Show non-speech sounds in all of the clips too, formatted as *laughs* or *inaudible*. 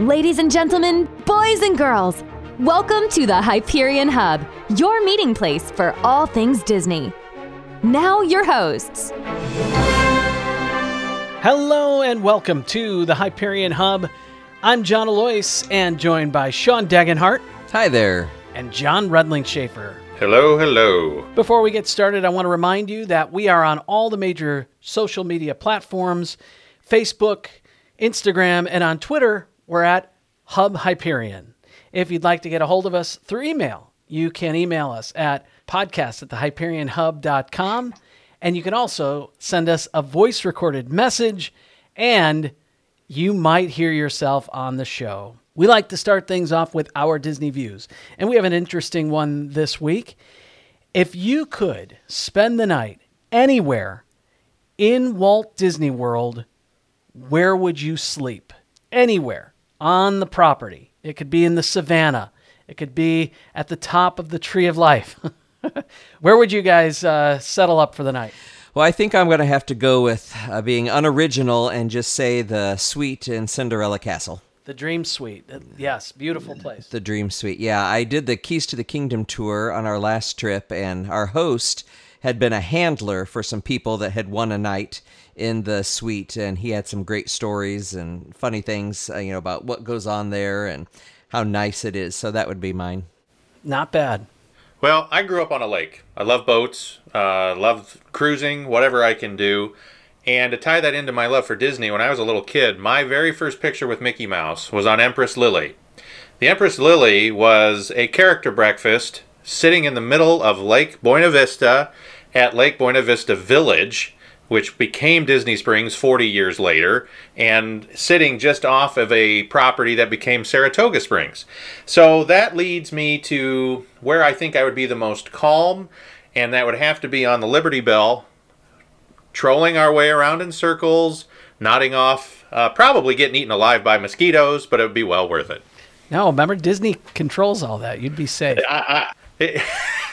Ladies and gentlemen, boys and girls, welcome to the Hyperion Hub, your meeting place for all things Disney. Now, your hosts. Hello and welcome to the Hyperion Hub. I'm John Alois and joined by Sean Dagenhart Hi there. and John Rudling Schaefer. Hello, hello. Before we get started, I want to remind you that we are on all the major social media platforms Facebook, Instagram, and on Twitter, we're at Hub Hyperion. If you'd like to get a hold of us through email, you can email us at podcast at thehyperionhub.com. And you can also send us a voice recorded message, and you might hear yourself on the show. We like to start things off with our Disney views, and we have an interesting one this week. If you could spend the night anywhere in Walt Disney World, where would you sleep? Anywhere on the property. It could be in the savannah. It could be at the top of the tree of life. *laughs* where would you guys uh, settle up for the night? Well, I think I'm going to have to go with uh, being unoriginal and just say the suite in Cinderella Castle. The Dream Suite. Yes, beautiful place. The Dream Suite. Yeah, I did the Keys to the Kingdom tour on our last trip, and our host had been a handler for some people that had won a night in the suite, and he had some great stories and funny things, uh, you know, about what goes on there and how nice it is. So that would be mine. Not bad. Well, I grew up on a lake. I love boats, uh, love cruising, whatever I can do. And to tie that into my love for Disney, when I was a little kid, my very first picture with Mickey Mouse was on Empress Lilly. The Empress Lilly was a character breakfast sitting in the middle of Lake Buena Vista at Lake Buena Vista Village, which became Disney Springs 40 years later, and sitting just off of a property that became Saratoga Springs. So that leads me to where I think I would be the most calm, and that would have to be on the Liberty Belle, trolling our way around in circles, nodding off, uh, probably getting eaten alive by mosquitoes, but it would be well worth it. No, remember Disney controls all that. You'd be safe. I, I, *laughs*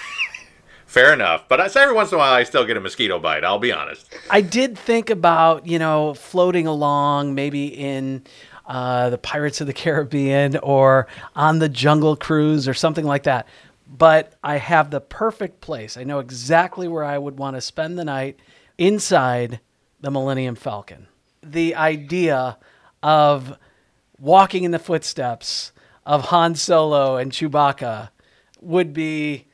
fair enough, but every once in a while I still get a mosquito bite. I'll be honest. I did think about, you know, floating along maybe in uh, the Pirates of the Caribbean or on the Jungle Cruise or something like that. But I have the perfect place. I know exactly where I would want to spend the night inside the Millennium Falcon. The idea of walking in the footsteps of Han Solo and Chewbacca would be,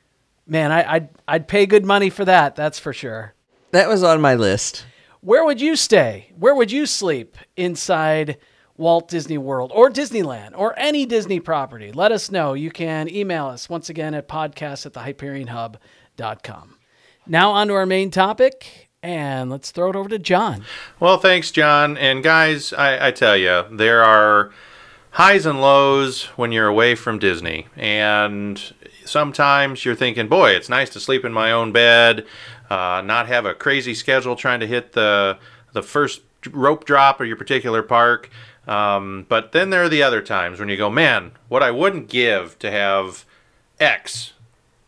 man, I, I'd, I'd pay good money for that, that's for sure. That was on my list. Where would you stay? Where would you sleep inside Walt Disney World or Disneyland or any Disney property? Let us know. You can email us once again at podcast at thehyperionhub.com. Now, on to our main topic, and let's throw it over to John. Well, thanks, John. And guys, I, I tell you, there are highs and lows when you're away from Disney. And sometimes you're thinking, boy, it's nice to sleep in my own bed, uh, not have a crazy schedule trying to hit the, the first rope drop of your particular park. Um, but then there are the other times when you go, man, what I wouldn't give to have X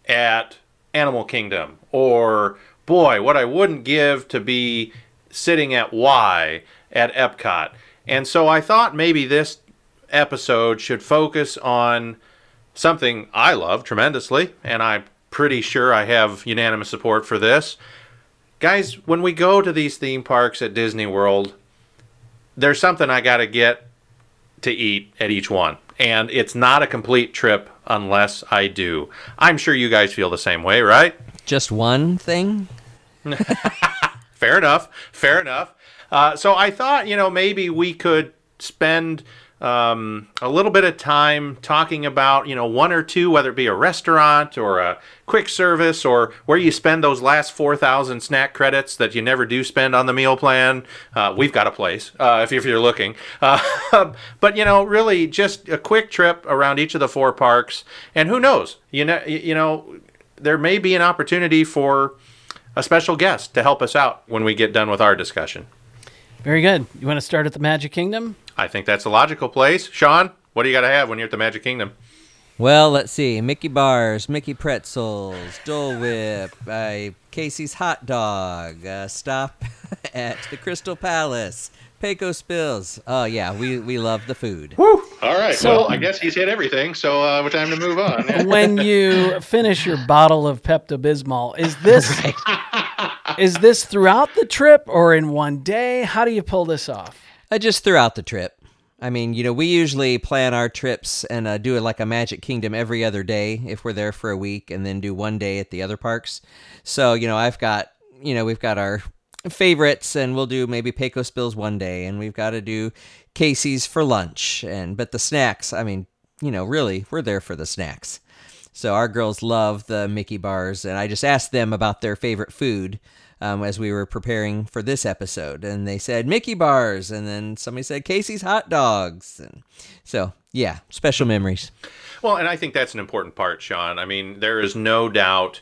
at Animal Kingdom, or boy, what I wouldn't give to be sitting at Y at Epcot. And so I thought maybe this episode should focus on something I love tremendously, and I'm pretty sure I have unanimous support for this. Guys, when we go to these theme parks at Disney World, there's something I got to get to eat at each one. And it's not a complete trip unless I do. I'm sure you guys feel the same way, right? Just one thing? *laughs* Fair enough. Fair enough. Uh, so I thought, you know, maybe we could spend um, a little bit of time talking about, you know, one or two, whether it be a restaurant or a quick service or where you spend those last 4,000 snack credits that you never do spend on the meal plan. Uh, we've got a place uh, if, if you're looking. Uh, *laughs* but, you know, really just a quick trip around each of the four parks. And who knows? You know, you know, there may be an opportunity for a special guest to help us out when we get done with our discussion. Very good. You want to start at the Magic Kingdom? I think that's a logical place. Sean, what do you got to have when you're at the Magic Kingdom? Well, let's see. Mickey bars, Mickey pretzels, Dole Whip, uh, Casey's hot dog, uh, stop *laughs* at the Crystal Palace, Pecos Bills. Oh yeah, we we love the food. Woo! All right. So- well, I guess he's hit everything, so uh, time to move on. *laughs* when you finish your bottle of Pepto Bismol, is this *laughs* is this throughout the trip or in one day? How do you pull this off? Uh, just throughout the trip. I mean, you know, we usually plan our trips and uh, do it like a Magic Kingdom every other day if we're there for a week, and then do one day at the other parks. So, you know, I've got, you know, we've got our favorites, and we'll do maybe Pecos Bills one day, and we've got to do Casey's for lunch, and but the snacks. I mean, you know, really, we're there for the snacks. So our girls love the Mickey bars, and I just asked them about their favorite food um, as we were preparing for this episode, and they said Mickey bars, and then somebody said Casey's hot dogs, and so yeah, special memories. Well, and I think that's an important part, Sean. I mean, there is no doubt,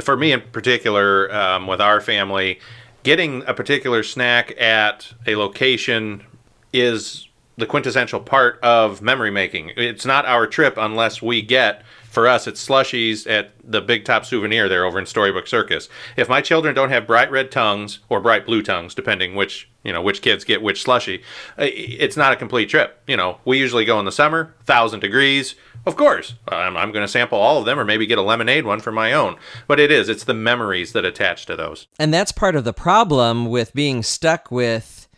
for me in particular, um, with our family, getting a particular snack at a location is the quintessential part of memory making. It's not our trip unless we get, for us, it's slushies at the Big Top Souvenir there over in Storybook Circus. If my children don't have bright red tongues or bright blue tongues, depending which you know which kids get which slushy, uh, it's not a complete trip. You know, we usually go in the summer, thousand degrees. Of course, I'm, I'm going to sample all of them, or maybe get a lemonade one for my own. But it is, it's the memories that attach to those. And that's part of the problem with being stuck with,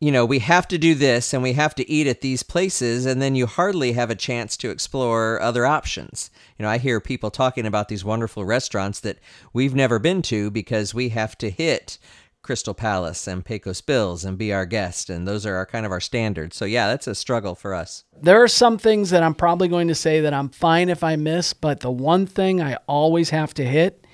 you know, we have to do this and we have to eat at these places, and then you hardly have a chance to explore other options. You know, I hear people talking about these wonderful restaurants that we've never been to because we have to hit Crystal Palace and Pecos Bills and be our guest, and those are our kind of our standards. So yeah, that's a struggle for us. There are some things that I'm probably going to say that I'm fine if I miss, but the one thing I always have to hit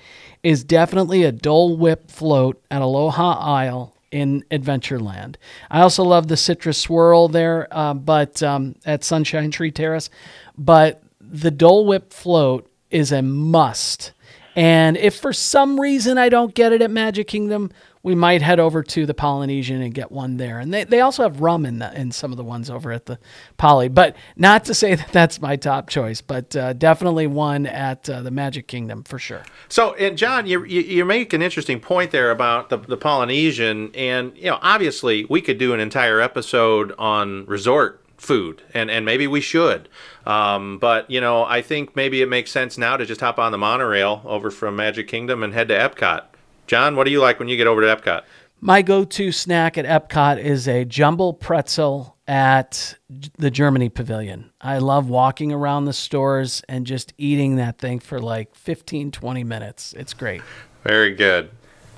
is definitely a Dole Whip float at Aloha Isle in Adventureland. I also love the citrus swirl there, uh, but um, at Sunshine Tree Terrace. But the Dole Whip float is a must. And if for some reason I don't get it at Magic Kingdom, we might head over to the Polynesian and get one there. And they, they also have rum in the, in some of the ones over at the Poly. But not to say *laughs* that that's my top choice, but uh, definitely one at uh, the Magic Kingdom for sure. So, and John, you, you you make an interesting point there about the, the Polynesian, and you know, obviously, we could do an entire episode on resort food, and and maybe we should. Um, but you know, I think maybe it makes sense now to just hop on the monorail over from Magic Kingdom and head to Epcot. John, what do you like when you get over to Epcot? My go to snack at Epcot is a jumble pretzel at the Germany Pavilion. I love walking around the stores and just eating that thing for like 15, 20 minutes. It's great. Very good.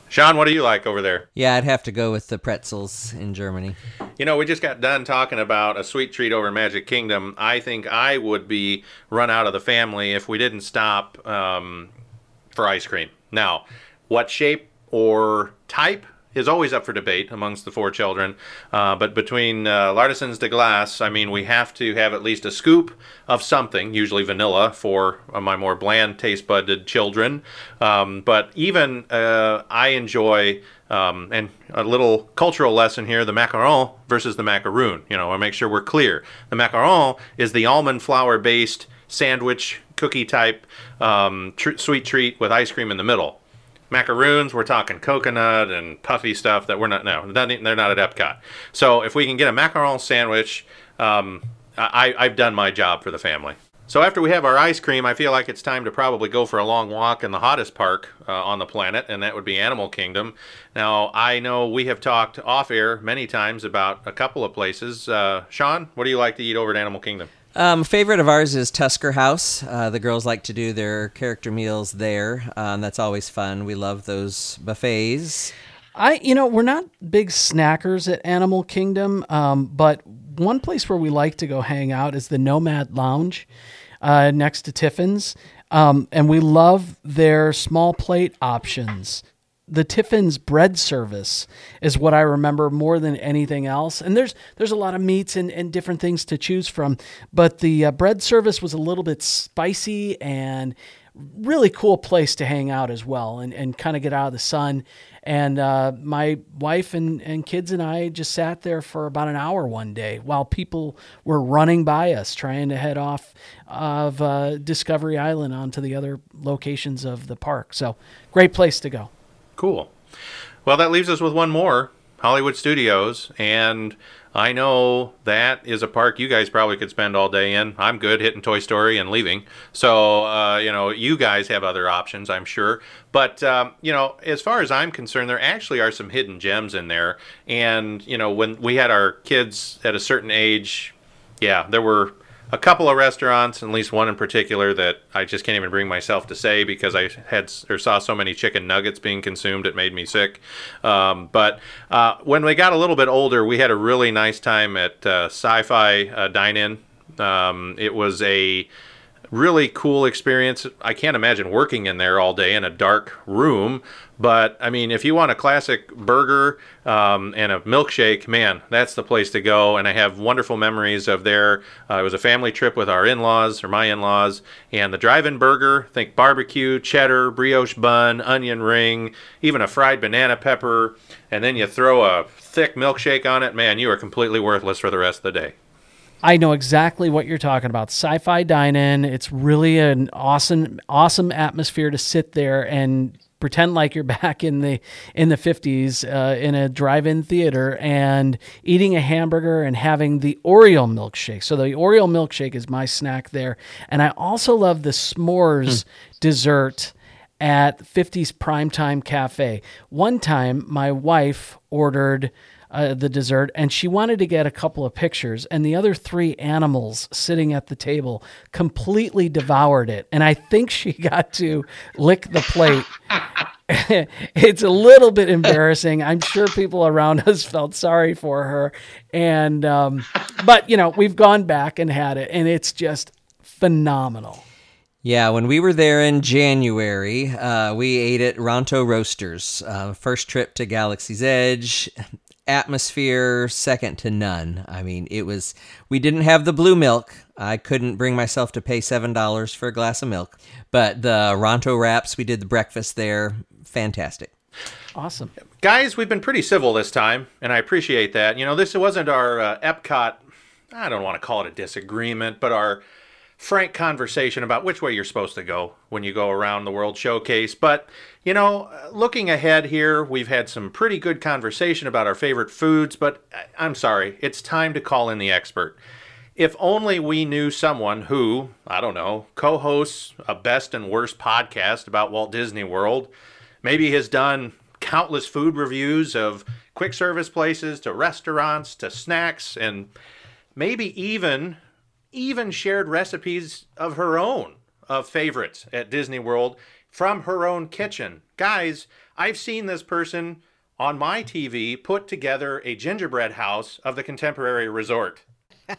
Sean, what do you like over there? Yeah, I'd have to go with the pretzels in Germany. You know, we just got done talking about a sweet treat over Magic Kingdom. I think I would be run out of the family if we didn't stop um, for ice cream. Now, what shape or type is always up for debate amongst the four children. Uh, but between uh, L'Artisan des Glaces, I mean, we have to have at least a scoop of something, usually vanilla for my more bland taste budded children. Um, but even uh, I enjoy. Um, and a little cultural lesson here: the macaron versus the macaroon. You know, I make sure we're clear. The macaron is the almond flour based sandwich cookie type um, tr- sweet treat with ice cream in the middle. Macaroons, we're talking coconut and puffy stuff that we're not. No, they're not at Epcot. So if we can get a macaron sandwich, um, I, I've done my job for the family. So after we have our ice cream, I feel like it's time to probably go for a long walk in the hottest park uh, on the planet, and that would be Animal Kingdom. Now I know we have talked off air many times about a couple of places. Uh, Sean, what do you like to eat over at Animal Kingdom? Um, favorite of ours is Tusker House. Uh, the girls like to do their character meals there. Um, that's always fun. We love those buffets. I, you know, we're not big snackers at Animal Kingdom, um, but one place where we like to go hang out is the Nomad Lounge uh, next to Tiffins. Um, and we love their small plate options. The Tiffins bread service is what I remember more than anything else. And there's there's a lot of meats and, and different things to choose from, but the uh, bread service was a little bit spicy and really cool place to hang out as well and, and kind of get out of the sun. And uh, my wife and, and kids and I just sat there for about an hour one day while people were running by us trying to head off of uh, Discovery Island onto the other locations of the park. So, great place to go. Cool. Well, that leaves us with one more Hollywood Studios. And I know that is a park you guys probably could spend all day in. I'm good hitting Toy Story and leaving. So, uh, you know, you guys have other options, I'm sure. But, um, you know, as far as I'm concerned, there actually are some hidden gems in there. And, you know, when we had our kids at a certain age, yeah, there were a couple of restaurants, at least one in particular, that I just can't even bring myself to say because I had or saw so many chicken nuggets being consumed, it made me sick. Um, but uh, when we got a little bit older, we had a really nice time at uh, Sci-Fi uh, Dine-In. Um, it was a really cool experience. I can't imagine working in there all day in a dark room, but I mean, if you want a classic burger um, and a milkshake, man, that's the place to go. And I have wonderful memories of there. Uh, it was a family trip with our in-laws or my in-laws, and the drive-in burger. Think barbecue, cheddar, brioche bun, onion ring, even a fried banana pepper, and then you throw a thick milkshake on it. Man, you are completely worthless for the rest of the day. I know exactly what you're talking about. Sci-fi dine-in. It's really an awesome, awesome atmosphere to sit there and pretend like you're *laughs* back in the in the 50s uh, in a drive-in theater and eating a hamburger and having the Oreo milkshake. So the Oreo milkshake is my snack there, and I also love the s'mores hmm. dessert at 50s Primetime Cafe. One time, my wife ordered uh, the dessert, and she wanted to get a couple of pictures. And the other three animals sitting at the table completely devoured it. And I think *laughs* she got to lick the plate. *laughs* it's a little bit embarrassing. I'm sure people around us felt sorry for her, and um, but you know we've gone back and had it, and it's just phenomenal. Yeah, when we were there in January, uh, we ate at Ronto Roasters. Uh, first trip to Galaxy's Edge atmosphere second to none. I mean, it was, we didn't have the blue milk. I couldn't bring myself to pay $7 for a glass of milk. But the Ronto wraps, we did the breakfast there. Fantastic. Awesome. Guys, we've been pretty civil this time, and I appreciate that. You know, this wasn't our uh, Epcot, I don't want to call it a disagreement, but our frank conversation about which way you're supposed to go when you go around the World Showcase. But, you know, looking ahead here, we've had some pretty good conversation about our favorite foods, but I'm sorry, it's time to call in the expert. If only we knew someone who, I don't know, co hosts a best and worst podcast about Walt Disney World, maybe has done countless food reviews of quick service places to restaurants to snacks and maybe even even shared recipes of her own of favorites at Disney World from her own kitchen. Guys, I've seen this person on my TV put together a gingerbread house of the contemporary resort.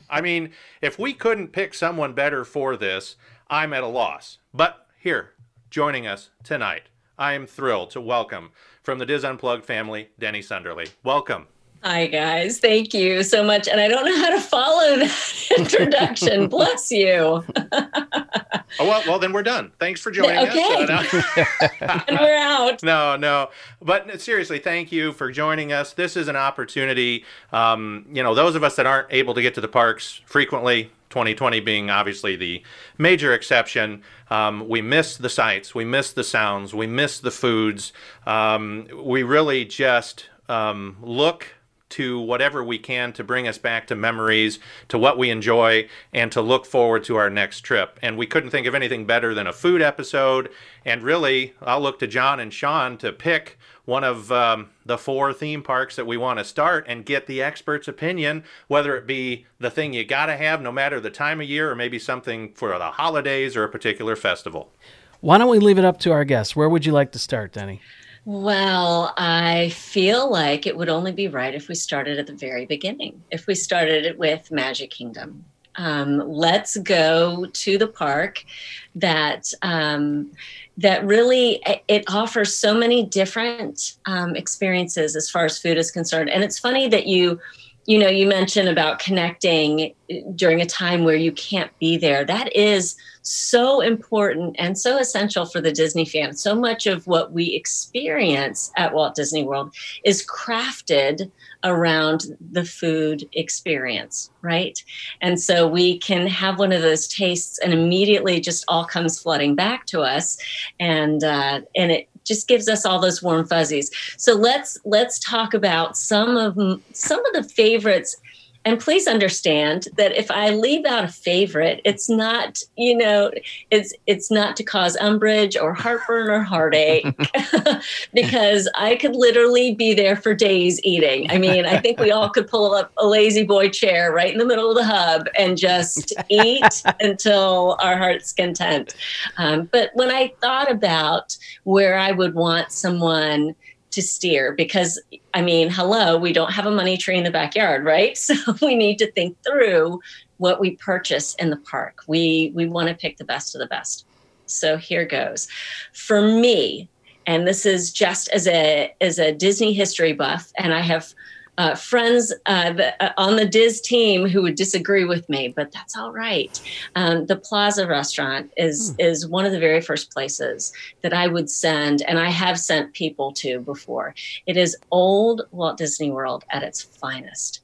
I mean, if we couldn't pick someone better for this, I'm at a loss. But here, joining us tonight, I am thrilled to welcome from the DIS Unplugged family, Deni Sunderly. Welcome. Hi, guys. Thank you so much. And I don't know how to follow that *laughs* introduction. Bless you. oh, well, well, then we're done. Thanks for joining okay. us. Okay. *laughs* and we're out. *laughs* No, no. But seriously, thank you for joining us. This is an opportunity. Um, you know, those of us that aren't able to get to the parks frequently, 2020 being obviously the major exception. Um, we miss the sights, we miss the sounds, we miss the foods. Um, we really just um, look to whatever we can to bring us back to memories, to what we enjoy, and to look forward to our next trip. And we couldn't think of anything better than a food episode. And really, I'll look to John and Sean to pick one of um, the four theme parks that we want to start and get the expert's opinion, whether it be the thing you got to have no matter the time of year, or maybe something for the holidays or a particular festival. Why don't we leave it up to our guests? Where would you like to start, Deni? Well, I feel like it would only be right if we started at the very beginning. If we started it with Magic Kingdom. Um, let's go to the park that um, that really it offers so many different um, experiences as far as food is concerned. And it's funny that you you know, you mentioned about connecting during a time where you can't be there. That is so important and so essential for the Disney fan. So much of what we experience at Walt Disney World is crafted around the food experience, right? And so we can have one of those tastes and immediately just all comes flooding back to us. And, uh, and it, just gives us all those warm fuzzies. So let's let's talk about some of some of the favorites and please understand that if i leave out a favorite it's not you know it's it's not to cause umbrage or heartburn or heartache *laughs* *laughs* because i could literally be there for days eating. I mean i think we all could pull up a La-Z-Boy chair right in the middle of the hub and just eat *laughs* until our heart's content. Um, but when i thought about where i would want someone to steer because I mean, hello, we don't have a money tree in the backyard, right? *laughs* So we need to think through what we purchase in the park. We we want to pick the best of the best. So here goes. For me, and this is just as a as a Disney history buff, and I have uh, friends uh, the, uh, on the DIS team who would disagree with me, but that's all right. Um, the Plaza restaurant is hmm. is one of the very first places that I would send, and I have sent people to before. It is old Walt Disney World at its finest.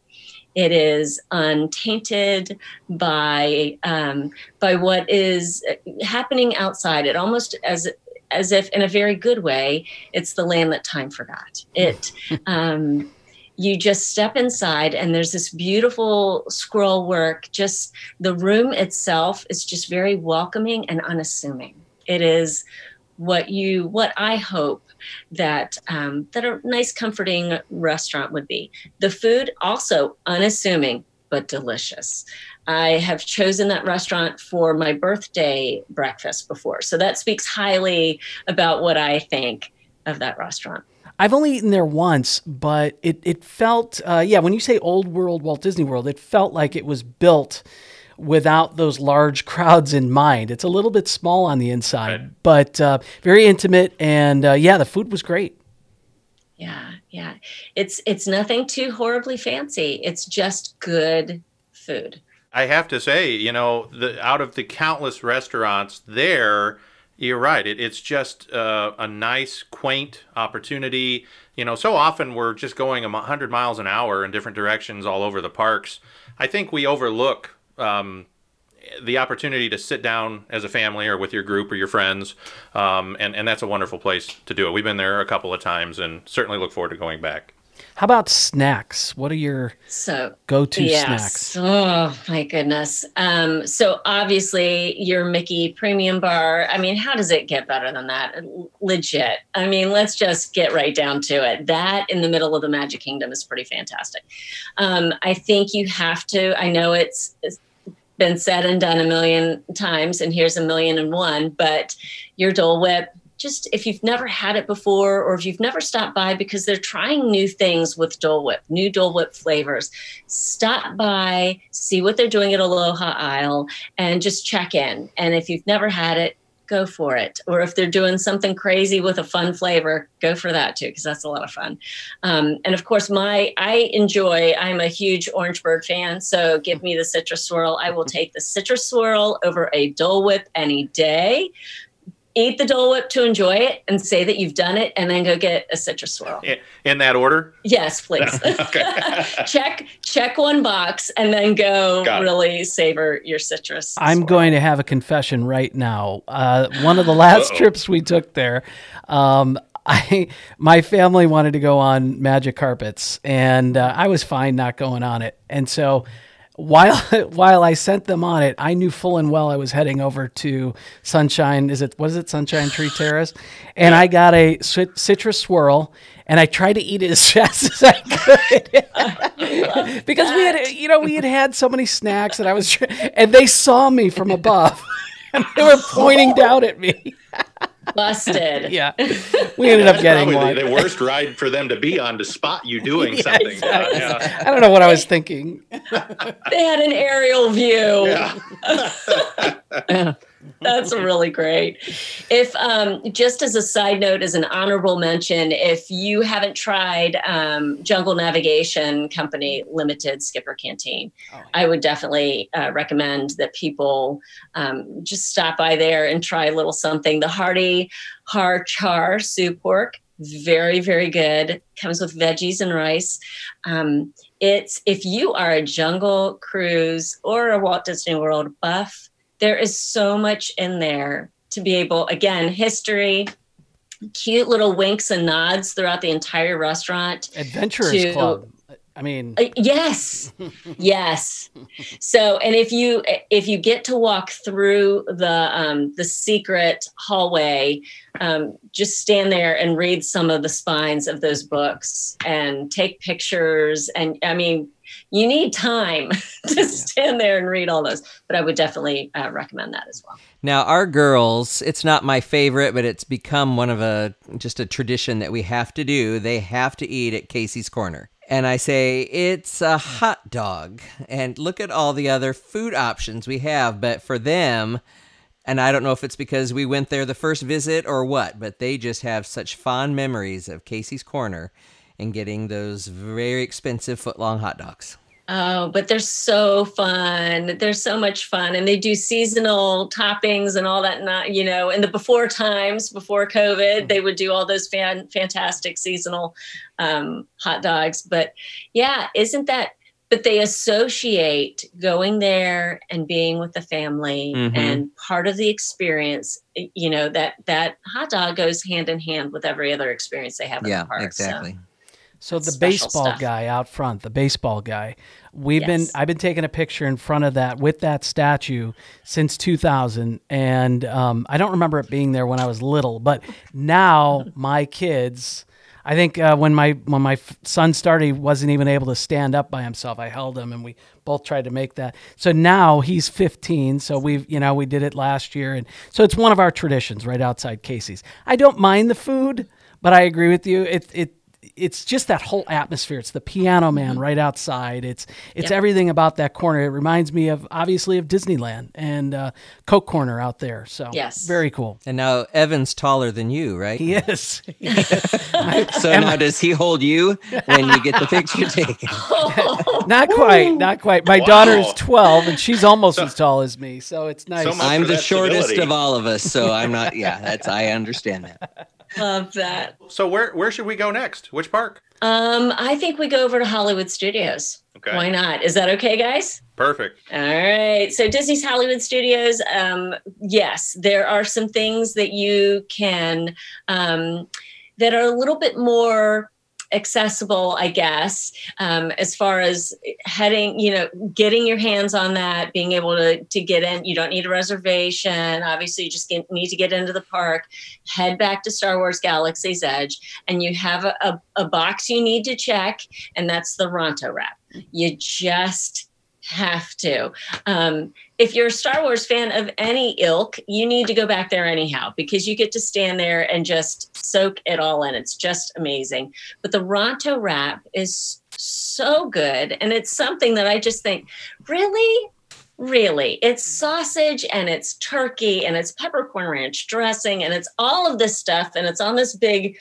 It is untainted by um, by what is happening outside. It almost as as if in a very good way, it's the land that time forgot. It *laughs* um, you just step inside and there's this beautiful scroll work. Just the room itself is just very welcoming and unassuming. It is what you what i hope that um, that a nice comforting restaurant would be. The food also unassuming but delicious. I have chosen that restaurant for my birthday breakfast before. So that speaks highly about what i think of that restaurant I've only eaten there once, but it it felt uh, yeah. When you say old world Walt Disney World, it felt like it was built without those large crowds in mind. It's a little bit small on the inside, right. but uh, very intimate, and uh, yeah, the food was great. Yeah, yeah. It's it's nothing too horribly fancy. It's just good food. I have to say, you know, the, out of the countless restaurants there you're right. It, it's just uh, a nice, quaint opportunity. You know, so often we're just going 100 miles an hour in different directions all over the parks. I think we overlook um, the opportunity to sit down as a family or with your group or your friends, um, and and that's a wonderful place to do it. We've been there a couple of times, and certainly look forward to going back. How about snacks? What are your so go-to yes. snacks? Oh my goodness! Um, so obviously your Mickey Premium Bar. I mean, how does it get better than that? Legit. I mean, let's just get right down to it. That in the middle of the Magic Kingdom is pretty fantastic. Um, I think you have to. I know it's, it's been said and done a million times, and here's a million and one. But your Dole Whip just if you've never had it before or if you've never stopped by because they're trying new things with Dole Whip, new Dole Whip flavors, stop by, see what they're doing at Aloha Isle, and just check in. And if you've never had it, go for it. Or if they're doing something crazy with a fun flavor, go for that too, because that's a lot of fun. Um, and of course, my I enjoy. I'm a huge Orange Bird fan, so give me the citrus swirl. I will take the citrus swirl over a Dole Whip any day eat the Dole Whip to enjoy it and say that you've done it, and then go get a citrus swirl. In that order? Yes, please. *laughs* *laughs* check check one box and then go Got really it. savor your citrus. I'm swirl. going to have a confession right now. Uh, one of the last trips we took there. Um, *laughs* I my family wanted to go on magic carpets, and uh, I was fine not going on it. And so while *laughs* while I sent them on it, I knew full and well I was heading over to Sunshine. Is it was it Sunshine Tree Terrace? And I got a citrus swirl, and I tried to eat it *laughs* as fast as I could *laughs* because we had you know we had had so many snacks, and I was and they saw me from above, and they were pointing down at me. Busted. *laughs* yeah. *laughs* We ended up getting one. The, the, worst ride for them to be on to spot you doing *laughs* yeah, something. Exactly. Yeah. I don't know what I was thinking. they had an aerial view. Yeah. That's *laughs* really great. If um, just as a side note, as an honorable mention, if you haven't tried um, Jungle Navigation Company Limited Skipper Canteen, oh, yeah. I would definitely uh, recommend that people um, just stop by there and try a little something. The hearty har char soup pork very very good comes with veggies and rice um, it's if you are a jungle cruise or a walt disney world buff there is so much in there to be able again history cute little winks and nods throughout the entire restaurant adventurers to, club I mean, uh, yes, *laughs* yes. So, and if you if you get to walk through the um, the secret hallway, um, just stand there and read some of the spines of those books and take pictures. And I mean, you need time *laughs* to stand there and read all those. But I would definitely uh, recommend that as well. Now, our girls, it's not my favorite, but it's become one of a just a tradition that we have to do. They have to eat at Casey's Corner and I say, it's a hot dog. And look at all the other food options we have. But for them, and I don't know if it's because we went there the first visit or what, but they just have such fond memories of Casey's Corner and getting those very expensive foot long hot dogs. Oh, but they're so fun. They're so much fun. And they do seasonal toppings and all that. Not, you know, in the before times, before COVID, they would do all those fan, fantastic seasonal um, hot dogs. But yeah, isn't that? But they associate going there and being with the family mm-hmm. and part of the experience. You know that that hot dog goes hand in hand with every other experience they have in yeah, the park. Exactly. So. So the baseball stuff. guy out front, the baseball guy, we've yes. been I've been taking a picture in front of that with that statue since 2000, and um, I don't remember it being there when I was little, but now my kids. I think uh, when my when my son started, he wasn't even able to stand up by himself. I held him, and we both tried to make that. So now he's 15. So we've you know we did it last year, and so it's one of our traditions right outside Casey's. I don't mind the food, but I agree with you. It it it's just that whole atmosphere. It's the piano man mm-hmm. right outside. It's it's yep. everything about that corner. It reminds me of obviously of Disneyland and uh, Coke Corner out there. So yes, very cool. And now Evan's taller than you, right? He is. *laughs* *laughs* so now does he hold you when you get the picture taken? *laughs* not quite, not quite. My wow. daughter is twelve and she's almost so, as tall as me, so it's nice. So I'm the shortest stability. of all of us, so I'm not. Yeah, that's I understand that. Love that. So where where should we go next? Which park? Um, I think we go over to Hollywood Studios. Okay. Why not? Is that okay, guys? Perfect. All right. So Disney's Hollywood Studios. Um, yes, there are some things that you can um, that are a little bit more accessible, I guess, um, as far as heading, you know, getting your hands on that, being able to, to get in. You don't need a reservation. Obviously, you just get, need to get into the park, head back to Star Wars Galaxy's Edge, and you have a, a, a box you need to check, and that's the Ronto wrap. You just have to. Um, if you're a Star Wars fan of any ilk, you need to go back there anyhow because you get to stand there and just soak it all in. It's just amazing. But the Ronto wrap is so good. And it's something that I just think, really? Really? It's sausage and it's turkey and it's peppercorn ranch dressing and it's all of this stuff and it's on this big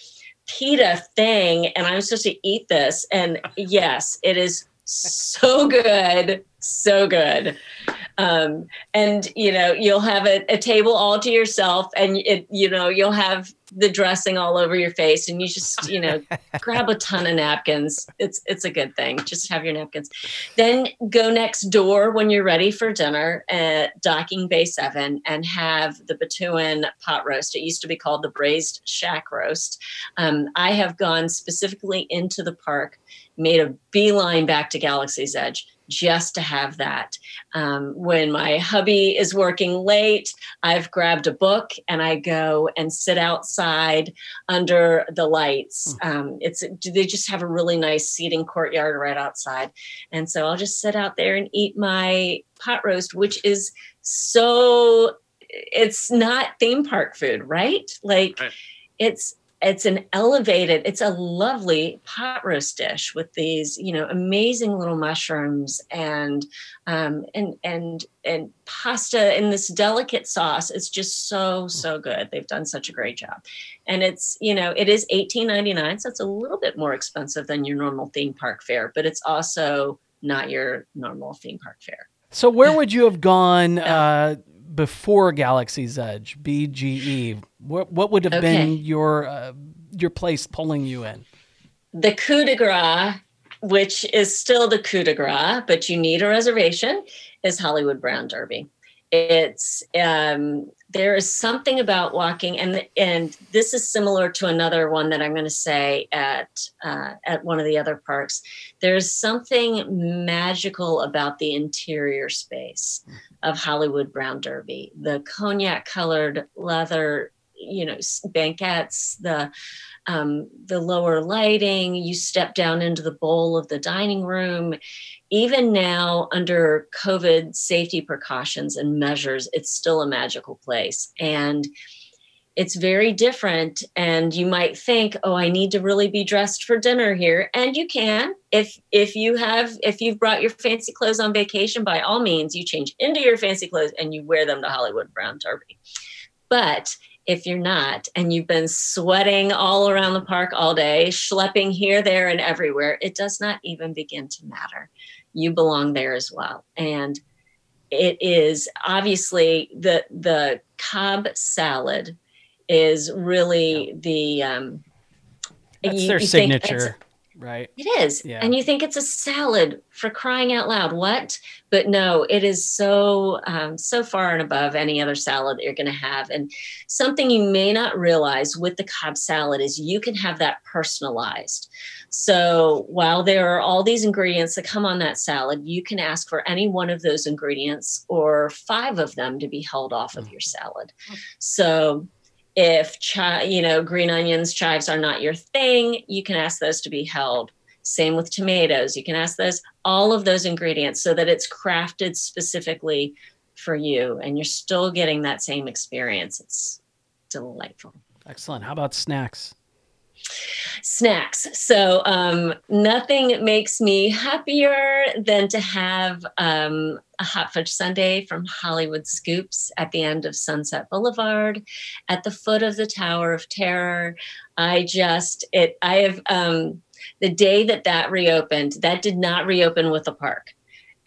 pita thing. And I'm supposed to eat this. And yes, it is so good so good um, and you know you'll have a, a, table all to yourself and it you know you'll have the dressing all over your face and you just you know *laughs* grab a ton of napkins. It's it's a good thing. Just have your napkins. Then go next door when you're ready for dinner at docking bay 7 and have the Batuuan pot roast. It used to be called the braised Shaak roast. Um, i have gone specifically into the park made a beeline back to galaxy's edge just to have that. Um, when my hubby is working late, I've grabbed a book and I go and sit outside under the lights. Hmm. Um, it's they just have a really nice seating courtyard right outside, and so I'll just sit out there and eat my pot roast, which is so. It's not theme park food, right? Like. Right. It's it's an elevated it's a lovely pot roast dish with these you know amazing little mushrooms and um, and and and pasta in this delicate sauce it's just so so good. They've done such a great job. And it's you know it is 18.99 so it's a little bit more expensive than your normal theme park fare but it's also not your normal theme park fare. So where would you have gone uh, before Galaxy's Edge, BGE? What what would have Okay. been your uh, your place pulling you in? the coup de grace, which is still the coup de grace, but you need a reservation, is Hollywood Brown Derby. It's um, there is something about walking, and and this is similar to another one that I'm going to say at uh, at one of the other parks. There's something magical about the interior space of Hollywood Brown Derby. The cognac colored leather, you know, banquettes, the um, the lower lighting, you step down into the bowl of the dining room. Even now, under COVID safety precautions and measures, it's still a magical place. And it's very different. And you might think, oh, I need to really be dressed for dinner here. And you can. If if you have if you've brought your fancy clothes on vacation, by all means, you change into your fancy clothes and you wear them to Hollywood Brown Derby. But if you're not and you've been sweating all around the park all day, schlepping here, there, and everywhere, it does not even begin to matter. You belong there as well. And it is obviously the the Cobb salad is really the um That's you- their you signature, right? it is. Yeah. And you think it's a salad for crying out loud. What? But no, it is so um, so far and above any other salad that you're going to have. And something you may not realize with the Cobb salad is you can have that personalized. So while there are all these ingredients that come on that salad, you can ask for any one of those ingredients or five of them to be held off of your salad. So if you know green onions chives are not your thing you can ask those to be held same with tomatoes you can ask those all of those ingredients so that it's crafted specifically for you and you're still getting that same experience it's delightful Excellent. How about snacks? Snacks. So um, nothing makes me happier than to have um, a hot fudge sundae from Hollywood Scoops at the end of Sunset Boulevard, at the foot of the Tower of Terror. I just it. I have um, the day that that reopened. That did not reopen with the park.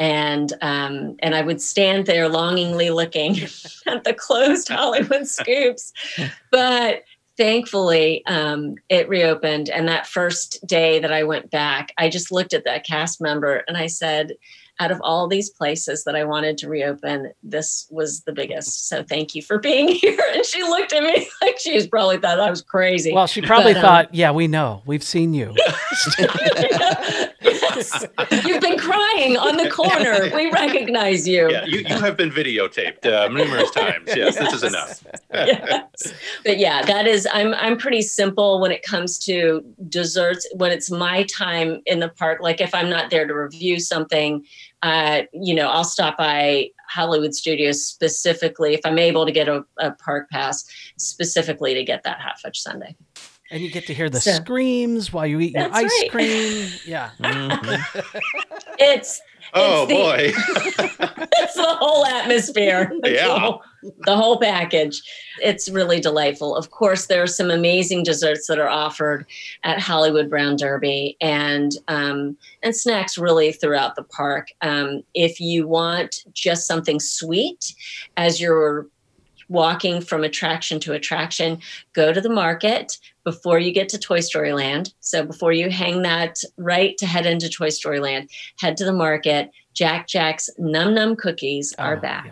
And um, and I would stand there longingly looking *laughs* at the closed Hollywood scoops, *laughs* but thankfully um, it reopened and that first day that i went back i just looked at that cast member and i said out of all these places that i wanted to reopen this was the biggest so thank you for being *laughs* here and she looked at me *laughs* like she probably thought i was crazy Well, she probably But, um, thought, yeah, we know. We've seen you. *laughs* yes *laughs* you've been crying on the corner we recognize you Yeah, you, you have been videotaped uh, numerous times. Yes, this is enough. *laughs* yes. But yeah, that is I'm I'm pretty simple when it comes to desserts. When it's my time in the park, like if I'm not there to review something, uh, you know, I'll stop by Hollywood Studios specifically if I'm able to get a, a park pass specifically to get that hot fudge sundae. And you get to hear the So- screams while you eat your ice right. cream. *laughs* Yeah. Mhm. It's Oh the- boy. *laughs* it's the whole atmosphere. *laughs* It's Yeah. The whole, the whole package. It's really delightful. Of course, there are some amazing desserts that are offered at Hollywood Brown Derby and um, and snacks really throughout the park. Um, if you want just something sweet as you're walking from attraction to attraction, go to the market before you get to Toy Story Land. So before you hang that right to head into Toy Story Land, head to the market. Jack Jack's Num Num cookies are Oh, back.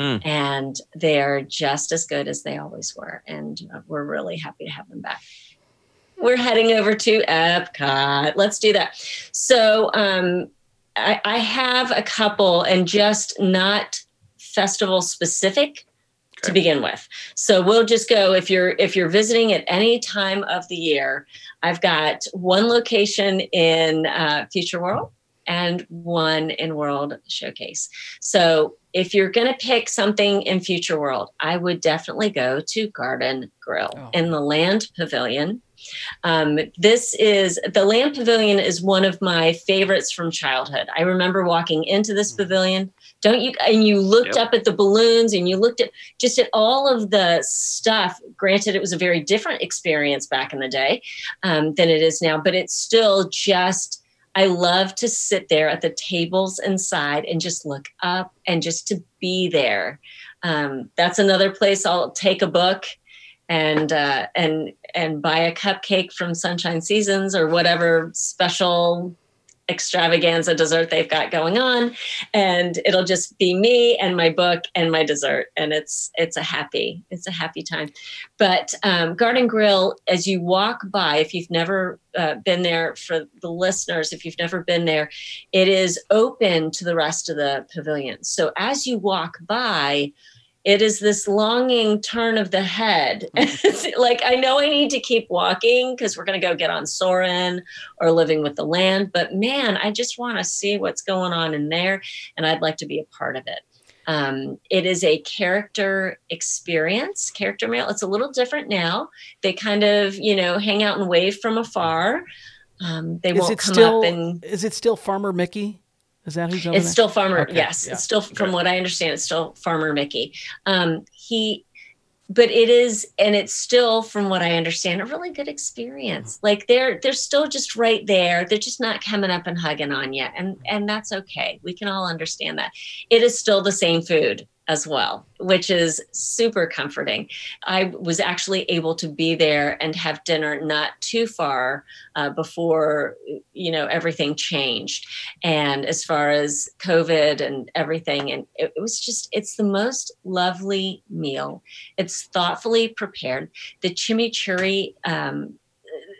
yeah. Hmm. And they're just as good as they always were. And we're really happy to have them back. We're heading over to Epcot. Let's do that. So um, I, I have a couple and just not festival specific to begin with. So we'll just go if you're if you're visiting at any time of the year. I've got one location in uh, Future World and one in World Showcase. So if you're going to pick something in Future World, I would definitely go to Garden Grill Oh. in the Land Pavilion. Um, this is the Land Pavilion is one of my favorites from childhood. I remember walking into this Mm-hmm. pavilion. Don't you? And you looked Yep. up at the balloons and you looked at just at all of the stuff. Granted, it was a very different experience back in the day um, than it is now, but it's still just. I love to sit there at the tables inside and just look up and just to be there. Um, that's another place I'll take a book and uh, and and buy a cupcake from Sunshine Seasons or whatever special extravaganza dessert they've got going on. And it'll just be me and my book and my dessert. And it's it's a happy it's a happy time. But um, garden grill as you walk by if you've never uh, been there for the listeners if you've never been there it is open to the rest of the pavilion. So as you walk by it is this longing turn of the head. *laughs* Like I know I need to keep walking because we're going to go get on Soarin' or Living with the Land, but man, I just want to see what's going on in there, and I'd like to be a part of it. Um, it is a character experience, character mail. It's a little different now. They kind of, you know, hang out and wave from afar. Um, they Is won't come still up and is it still Farmer Mickey? Is that who's it's still farmer Okay, yes. Yeah. it's still from Okay. what i understand it's still farmer mickey. Um he but it is and it's still from what i understand a really good experience. Like they're they're still just right there. They're just not coming up and hugging on you and and that's okay. We can all understand that. It is still the same food as well which is super comforting. I was actually able to be there and have dinner not too far uh, before you know everything changed. And as far as covid and everything and it, it was just it's the most lovely meal. It's thoughtfully prepared. The chimichurri um,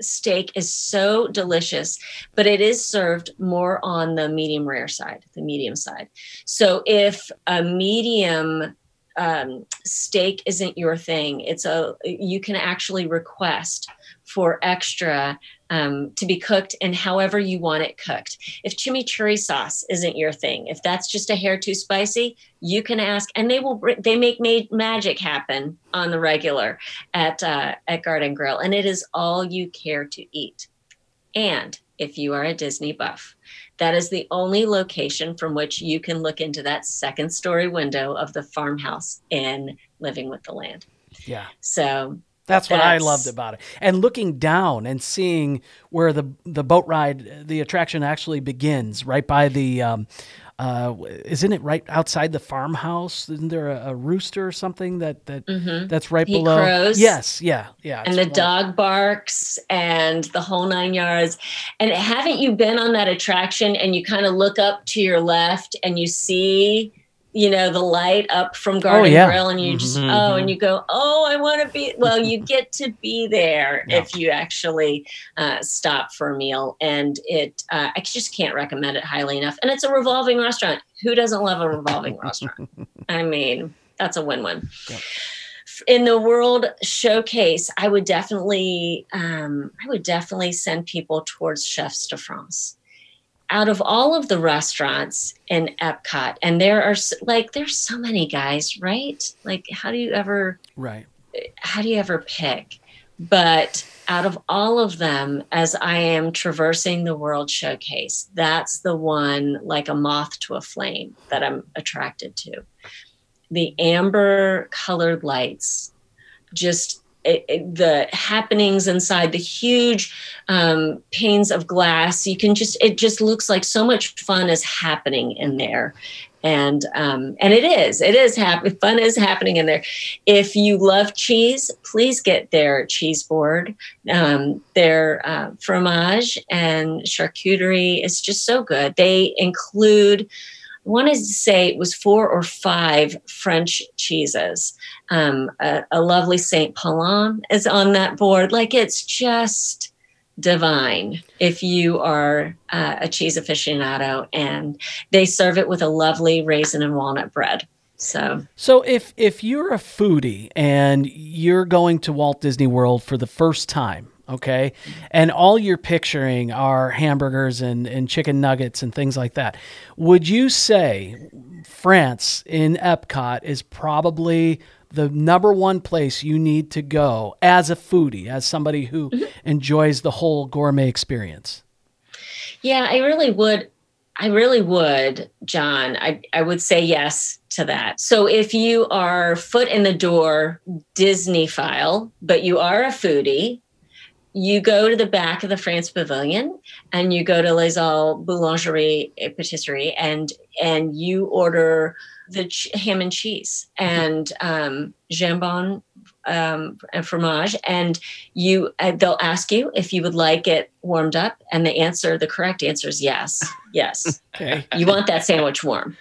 steak is so delicious but it is served more on the medium rare side the medium side. So if a medium um, steak isn't your thing it's a you can actually request for extra um, to be cooked and however you want it cooked. If chimichurri sauce isn't your thing, if that's just a hair too spicy, you can ask, and they will. They make made magic happen on the regular at uh, at Garden Grill, and it is all you care to eat. And if you are a Disney buff, that is the only location from which you can look into that second story window of the farmhouse in Living with the Land. yeah. So That's what I loved about it. And looking down and seeing where the the boat ride, the attraction actually begins, right by the, um, uh, isn't it right outside the farmhouse? Isn't there a, a rooster or something that that that's right Mm-hmm. He below? crows. Yes, yeah, yeah. and the wonderful. dog barks and the whole nine yards. And haven't you been on that attraction and you kind of look up to your left and you see, you know, the light up from Garden yeah. Grill and you just, Mhm. oh, and you go, oh, I want to be, well, you get to be there Yeah. if you actually uh, stop for a meal. And it, uh, I just can't recommend it highly enough. And it's a revolving restaurant. Who doesn't love a revolving *laughs* restaurant? I mean, that's a win win Yep. in the world showcase i would definitely um, i would definitely send people towards chefs de france out of all of the restaurants in epcot and there are like there's so many guys right? Like how do you ever right. how do you ever pick? But out of all of them as i am traversing the world showcase that's the one like a moth to a flame that i'm attracted to. The amber colored lights just the happenings inside the huge um, panes of glass you can just it just looks like so much fun is happening in there. And um, and it is it is happy fun is happening in there. If you love cheese please get their cheese board um, their uh, fromage and charcuterie. Is just so good. They include I wanted to say it was four or five French cheeses. Um, a, a lovely Saint Paulin is on that board. Like it's just divine if you are uh, a cheese aficionado, and they serve it with a lovely raisin and walnut bread. So So if if you're a foodie and you're going to Walt Disney World for the first time, okay? And all you're picturing are hamburgers and, and chicken nuggets and things like that. Would you say France in Epcot is probably the number one place you need to go as a foodie, as somebody who mm-hmm. enjoys the whole gourmet experience? Yeah, I really would. I really would, John. I, I would say yes to that. So if you are foot in the door Disney file, but you are a foodie, you go to the back of the France Pavilion and you go to Les Halles Boulangerie et Patisserie and and you order the ch- ham and cheese and um, jambon um, and fromage, and you uh, they'll ask you if you would like it warmed up, and the answer, the correct answer is yes, yes. *laughs* okay. You want that sandwich warm,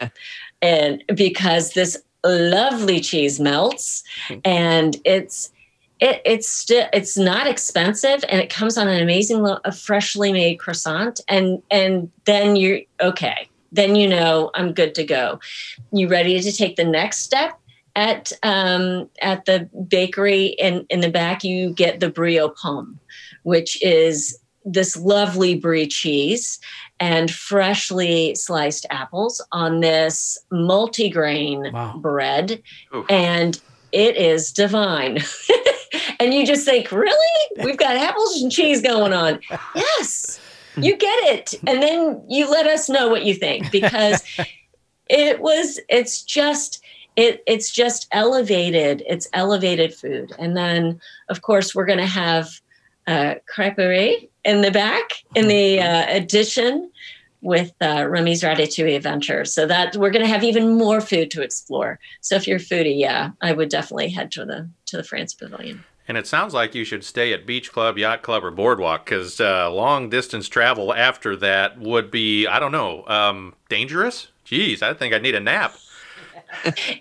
and because this lovely cheese melts, and it's it, it's still it's not expensive and it comes on an amazing a freshly made croissant and and then you're okay then you know i'm good to go you ready to take the next step at um, at the bakery in in the back you get the brio pomme which is this lovely brie cheese and freshly sliced apples on this multigrain wow. bread Oof. and it is divine *laughs* *laughs* and you just think really? We've got apples and cheese going on. *laughs* Yes. You get it. And then you let us know what you think because *laughs* it was it's just it, it's just elevated. It's elevated food. And then of course we're going to have uh, creperie in the back in the mm-hmm. uh, addition with uh, Remy's Ratatouille Adventure. So that we're going to have even more food to explore. So if you're a foodie, yeah, I would definitely head to the to the France Pavilion. And it sounds like you should stay at Beach Club, Yacht Club, or Boardwalk because uh, long distance travel after that would be, I don't know, um, dangerous. Geez, I think I'd need a nap.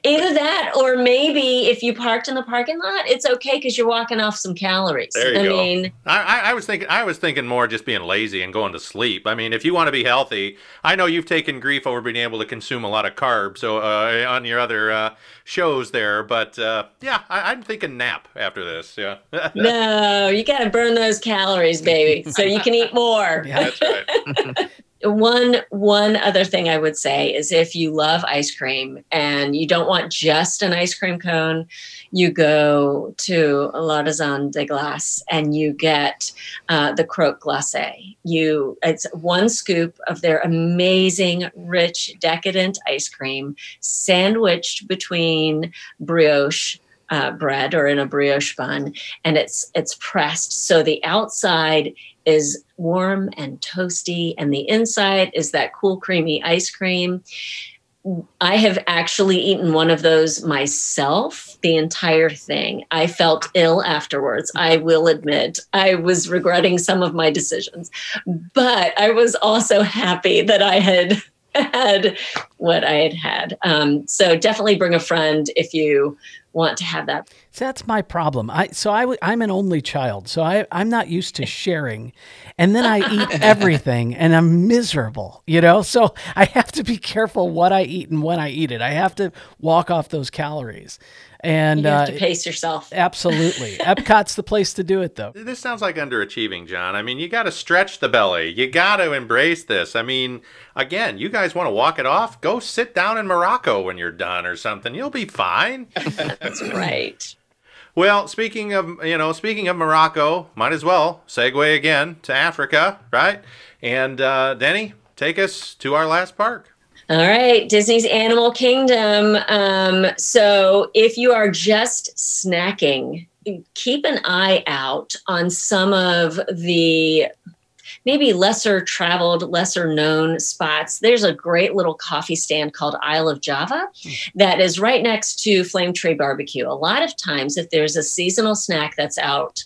Either that, or maybe if you parked in the parking lot, it's okay because you're walking off some calories. There you I go. mean, I, I, was thinking, I was thinking more just being lazy and going to sleep. I mean, if you want to be healthy, I know you've taken grief over being able to consume a lot of carbs, so uh, on your other uh, shows there. But uh, yeah, I, am thinking nap after this. Yeah. *laughs* no, you got to burn those calories, baby, so you can eat more. Yeah, that's right *laughs* one one other thing i would say is if you love ice cream and you don't want just an ice cream cone you go to L'Artisan des Glaces and you get uh, the croque glacé. You it's one scoop of their amazing rich decadent ice cream sandwiched between brioche uh, bread or in a brioche bun and it's it's pressed so the outside is warm and toasty, and the inside is that cool, creamy ice cream. I have actually eaten one of those myself, the entire thing. I felt ill afterwards. I will admit I was regretting some of my decisions, but I was also happy that I had *laughs* had what I had had. Um, so definitely bring a friend if you want to have that. So that's my problem. I so I w- I'm an only child, so I I'm not used to sharing, and then I eat *laughs* everything, and I'm miserable. You know, so I have to be careful what I eat and when I eat it. I have to walk off those calories. And you have uh, to pace yourself. Absolutely. *laughs* Epcot's the place to do it, though. This sounds like underachieving, John. I mean, you got to stretch the belly. You got to embrace this. I mean, again, you guys want to walk it off? Go sit down in Morocco when you're done or something. You'll be fine. *laughs* That's right. Well, speaking of you know, speaking of Morocco, might as well segue again to Africa, right? And uh, Deni, take us to our last park. All right, Disney's Animal Kingdom. Um, so if you are just snacking, keep an eye out on some of the maybe lesser traveled, lesser known spots. There's a great little coffee stand called Isle of Java that is right next to Flame Tree Barbecue. A lot of times, if there's a seasonal snack that's out,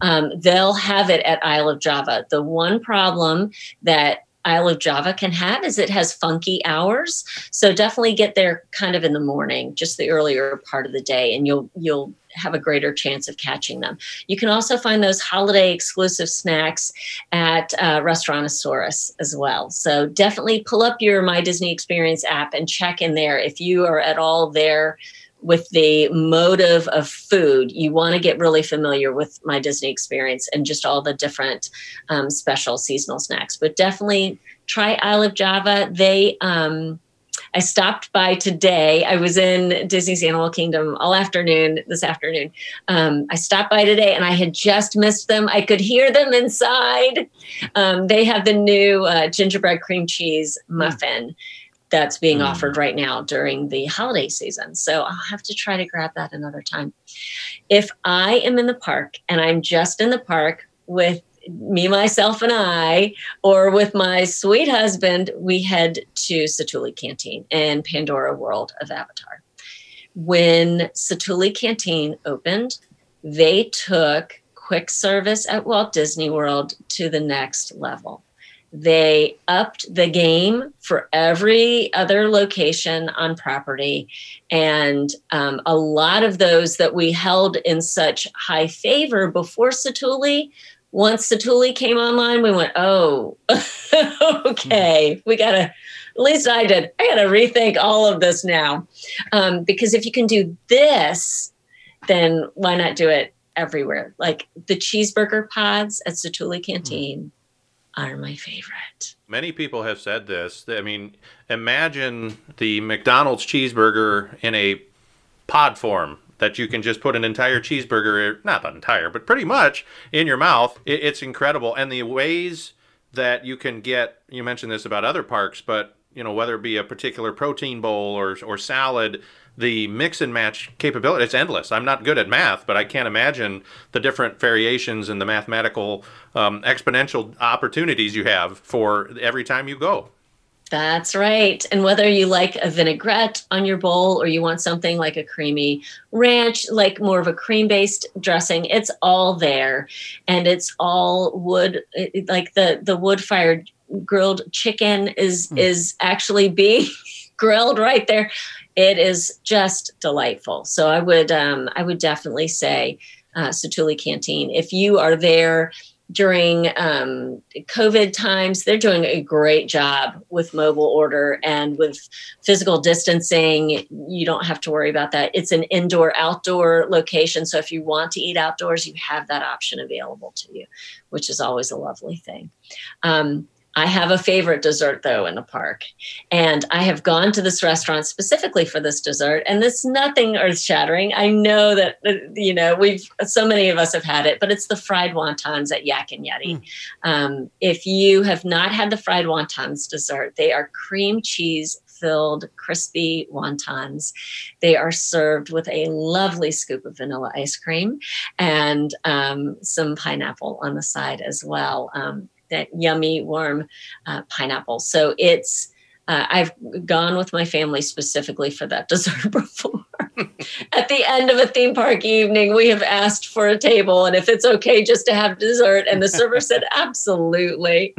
um, they'll have it at Isle of Java. The one problem that Isle of Java can have is it has funky hours. So definitely get there kind of in the morning, just the earlier part of the day, and you'll you'll have a greater chance of catching them. You can also find those holiday exclusive snacks at uh, Restaurantosaurus as well. So definitely pull up your My Disney Experience app and check in there if you are at all there with the motive of food, you want to get really familiar with my Disney experience and just all the different um, special seasonal snacks. But definitely try Isle of Java. They, um, I stopped by today. I was in Disney's Animal Kingdom all afternoon this afternoon. Um, I stopped by today and I had just missed them. I could hear them inside. Um, they have the new uh, gingerbread cream cheese muffin that's being mm. offered right now during the holiday season. So I'll have to try to grab that another time. If I am in the park and I'm just in the park with me, myself, and I, or with my sweet husband, we head to Satu'li Canteen and Pandora World of Avatar. When Satu'li Canteen opened, they took quick service at Walt Disney World to the next level. They upped the game for every other location on property. And um, a lot of those that we held in such high favor before Satu'li, once Satu'li came online, we went, oh, *laughs* okay, we got to, at least I did, I got to rethink all of this now. Um, because if you can do this, then why not do it everywhere? Like the cheeseburger pods at Satu'li Canteen are my favorite. Many people have said this. I mean, imagine the McDonald's cheeseburger in a pod form that you can just put an entire cheeseburger, not entire, but pretty much in your mouth. it's incredible. And the ways that you can get, you mentioned this about other parks, but you know, whether it be a particular protein bowl or, or salad, the mix and match capability it's endless i'm not good at math but i can't imagine the different variations and the mathematical um, exponential opportunities you have for every time you go that's right. And whether you like a vinaigrette on your bowl or you want something like a creamy ranch, like more of a cream based dressing, it's all there. And it's all wood, like the, the wood fired grilled chicken is, mm. is actually being *laughs* grilled right there it is just delightful. So I would um, I would definitely say uh, Satu'li Canteen. If you are there during um, COVID times, they're doing a great job with mobile order and with physical distancing. You don't have to worry about that. It's an indoor outdoor location. So if you want to eat outdoors, you have that option available to you, which is always a lovely thing. Um, I have a favorite dessert though in the park. And I have gone to this restaurant specifically for this dessert and it's nothing earth shattering. I know that, uh, you know, we've, so many of us have had it, but it's the fried wontons at Yak and Yeti. Mm. Um, if you have not had the fried wontons dessert, they are cream cheese filled crispy wontons. They are served with a lovely scoop of vanilla ice cream and um, some pineapple on the side as well. Um, that yummy warm uh, pineapple. So it's uh, I've gone with my family specifically for that *laughs* dessert before. *laughs* At the end of a theme park evening, we have asked for a table and if it's okay just to have dessert, and the server *laughs* said absolutely.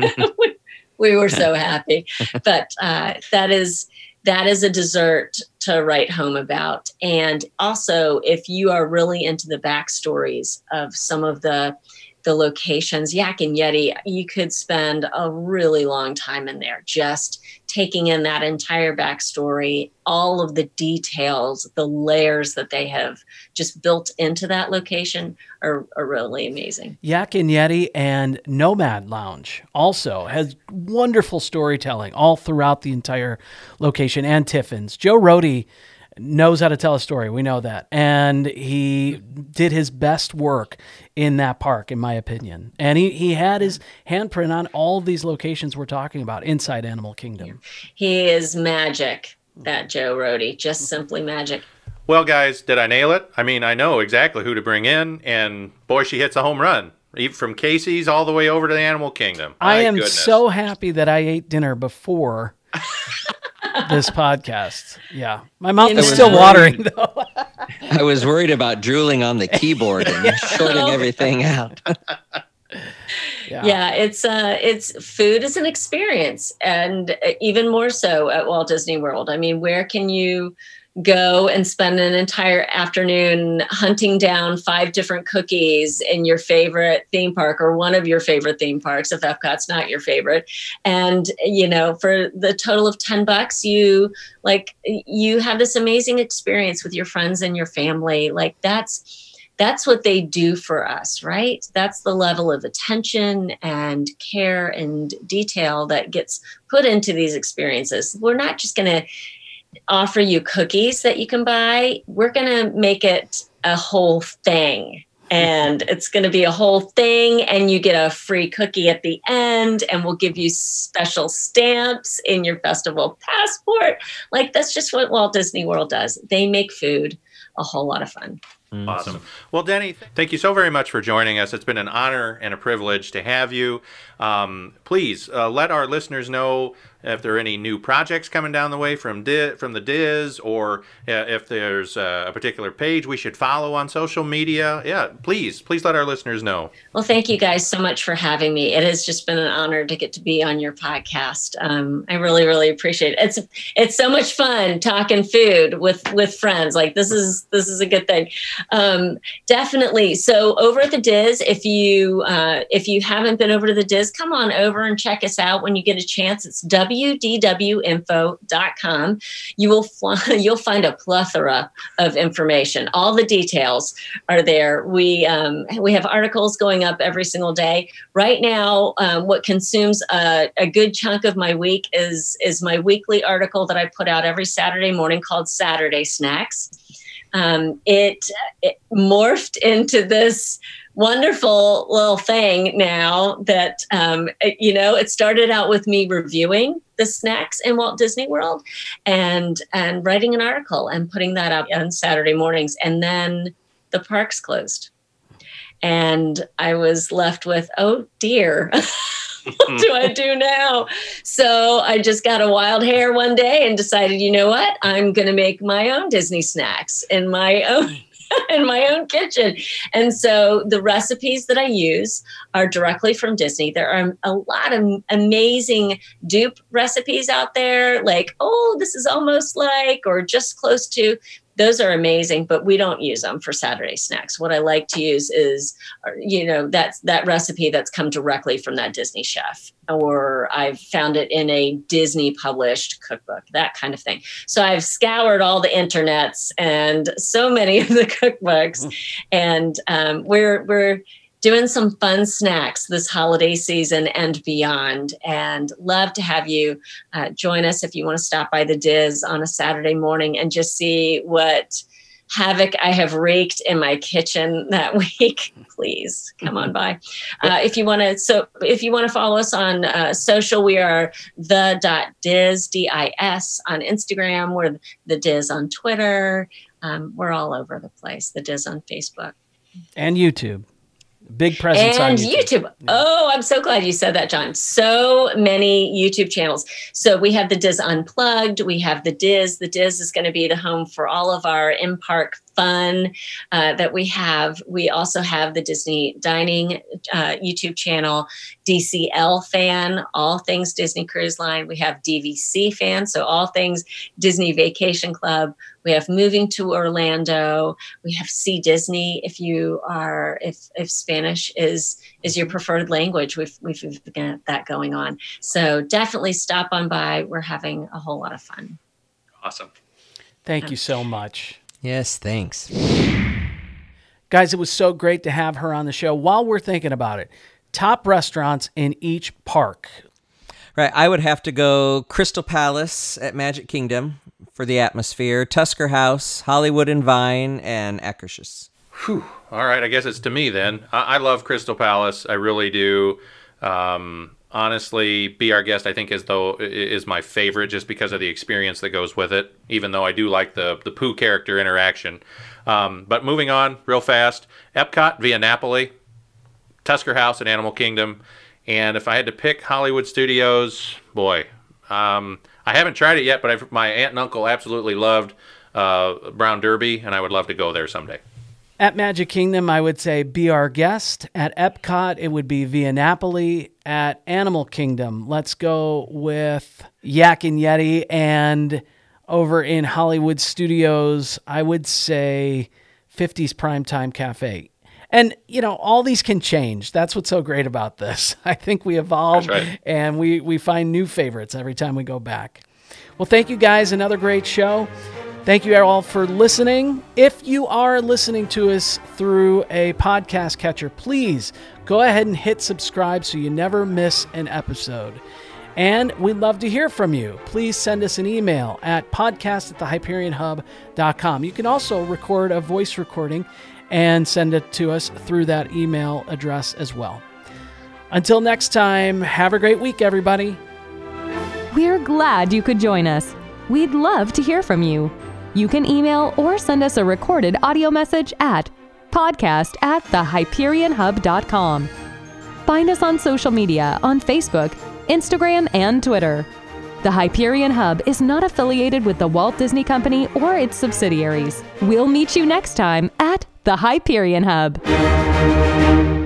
we were so happy. But uh, that is that is a dessert to write home about. And also, if you are really into the backstories of some of the the locations, Yak and Yeti, you could spend a really long time in there just taking in that entire backstory, all of the details, the layers that they have just built into that location are, are really amazing. Yak and Yeti and Nomad Lounge also has wonderful storytelling all throughout the entire location and Tiffins. Joe Rohde knows how to tell a story. We know that. And he did his best work in that park, in my opinion. And he, he had his handprint on all these locations we're talking about inside Animal Kingdom. He is magic, that Joe Rohde. Just simply magic. Well, guys, did I nail it? I mean, I know exactly who to bring in, and boy, she hits a home run. Even from Casey's all the way over to the Animal Kingdom. My I am goodness. so happy that I ate dinner before *laughs* this podcast. Yeah. My mouth is still watering though. *laughs* I was worried about drooling on the keyboard and *laughs* shorting everything *laughs* out. Yeah. yeah, it's uh, it's food is an experience, and uh, even more so at Walt Disney World. I mean, where can you go and spend an entire afternoon hunting down five different cookies in your favorite theme park or one of your favorite theme parks if Epcot's not your favorite and you know for the total of 10 bucks you like you have this amazing experience with your friends and your family like that's that's what they do for us, right? That's the level of attention and care and detail that gets put into these experiences. We're not just going to offer you cookies that you can buy. We're going to make it a whole thing. And it's going to be a whole thing, and you get a free cookie at the end, and we'll give you special stamps in your festival passport. Like, that's just what Walt Disney World does. They make food a whole lot of fun. Awesome. Well, Deni, thank you so very much for joining us. It's been an honor and a privilege to have you. Um, please uh, let our listeners know if there are any new projects coming down the way from Di- from the DIS, or uh, if there's uh, a particular page we should follow on social media. Yeah, please, please let our listeners know. Well, thank you guys so much for having me. It has just been an honor to get to be on your podcast. Um, I really, really appreciate it. It's it's so much fun talking food with with friends. Like this is this is a good thing. Um, definitely. So over at the DIS, if you uh, if you haven't been over to the DIS, come on over and check us out when you get a chance. It's wdwinfo.com. You will *laughs* you'll find a plethora of information. All the details are there. We um, we have articles going up every single day. Right now, um, what consumes a, a good chunk of my week is is my weekly article that I put out every Saturday morning called Saturday Snacks. Um, it, it morphed into this wonderful little thing now that um, you know it started out with me reviewing the snacks in Walt Disney World and and writing an article and putting that up on Saturday mornings and then the parks closed and I was left with oh dear *laughs* what do I do now? So I just got a wild hair one day and decided, you know what? I'm going to make my own Disney snacks in my own *laughs* in my own kitchen. And so the recipes that I use are directly from Disney. There are a lot of amazing dupe recipes out there, like, oh, this is almost like, or just close to those are amazing but we don't use them for saturday snacks what i like to use is you know that's that recipe that's come directly from that disney chef or i've found it in a disney published cookbook that kind of thing so i've scoured all the internets and so many *laughs* of the cookbooks mm. and um, we're we're doing some fun snacks this holiday season and beyond. And love to have you uh, join us if you want to stop by the DIS on a Saturday morning and just see what havoc I have raked in my kitchen that *laughs* week, please come on by. *laughs* Uh, if you want to, so if you want to follow us on uh, social, we are the dot DIS d i s on Instagram. We're the DIS on Twitter. Um, we're all over the place. The DIS on Facebook and YouTube. Big presence and on YouTube. YouTube. Yeah. Oh, I'm so glad you said that, John. So many YouTube channels. So we have the DIS Unplugged. We have the DIS. The DIS is going to be the home for all of our in park fun uh, that we have. We also have the Disney Dining uh, YouTube channel, DCL Fan, all things Disney Cruise Line. We have DVC Fan, so all things Disney Vacation Club. We have Moving to Orlando. We have See Disney if you are if if Spanish is is your preferred language. We've we've got that going on. So definitely stop on by. We're having a whole lot of fun. Awesome. Thank you so much. Yes, thanks. Guys, it was so great to have her on the show. While we're thinking about it, top restaurants in each park. Right, I would have to go Crystal Palace at Magic Kingdom for the atmosphere, Tusker House, Hollywood and Vine, and Akershus. Whew. All right, I guess it's to me then. I, I love Crystal Palace. I really do. Um, honestly, Be Our Guest, I think, is though is my favorite just because of the experience that goes with it. Even though I do like the the Pooh character interaction. Um, but moving on real fast, Epcot via Napoli, Tusker House and Animal Kingdom, and if I had to pick Hollywood Studios, boy, um, I haven't tried it yet, but I've, my aunt and uncle absolutely loved uh, Brown Derby, and I would love to go there someday. At Magic Kingdom, I would say be our guest. At Epcot, it would be Via Napoli. At Animal Kingdom, let's go with Yak and Yeti. And over in Hollywood Studios, I would say 50s Primetime Cafe. And, you know, all these can change. That's what's so great about this. *laughs* I think we evolve right. and we, we find new favorites every time we go back. Well, thank you guys. Another great show. Thank you all for listening. If you are listening to us through a podcast catcher, please go ahead and hit subscribe so you never miss an episode. And we'd love to hear from you. Please send us an email at podcast at thehyperionhub.com. You can also record a voice recording and send it to us through that email address as well. Until next time, have a great week, everybody. We're glad you could join us. We'd love to hear from you. You can email or send us a recorded audio message at podcast at thehyperionhub.com. Find us on social media on Facebook, Instagram, and Twitter. The Hyperion Hub is not affiliated with the Walt Disney Company or its subsidiaries. We'll meet you next time at the Hyperion Hub.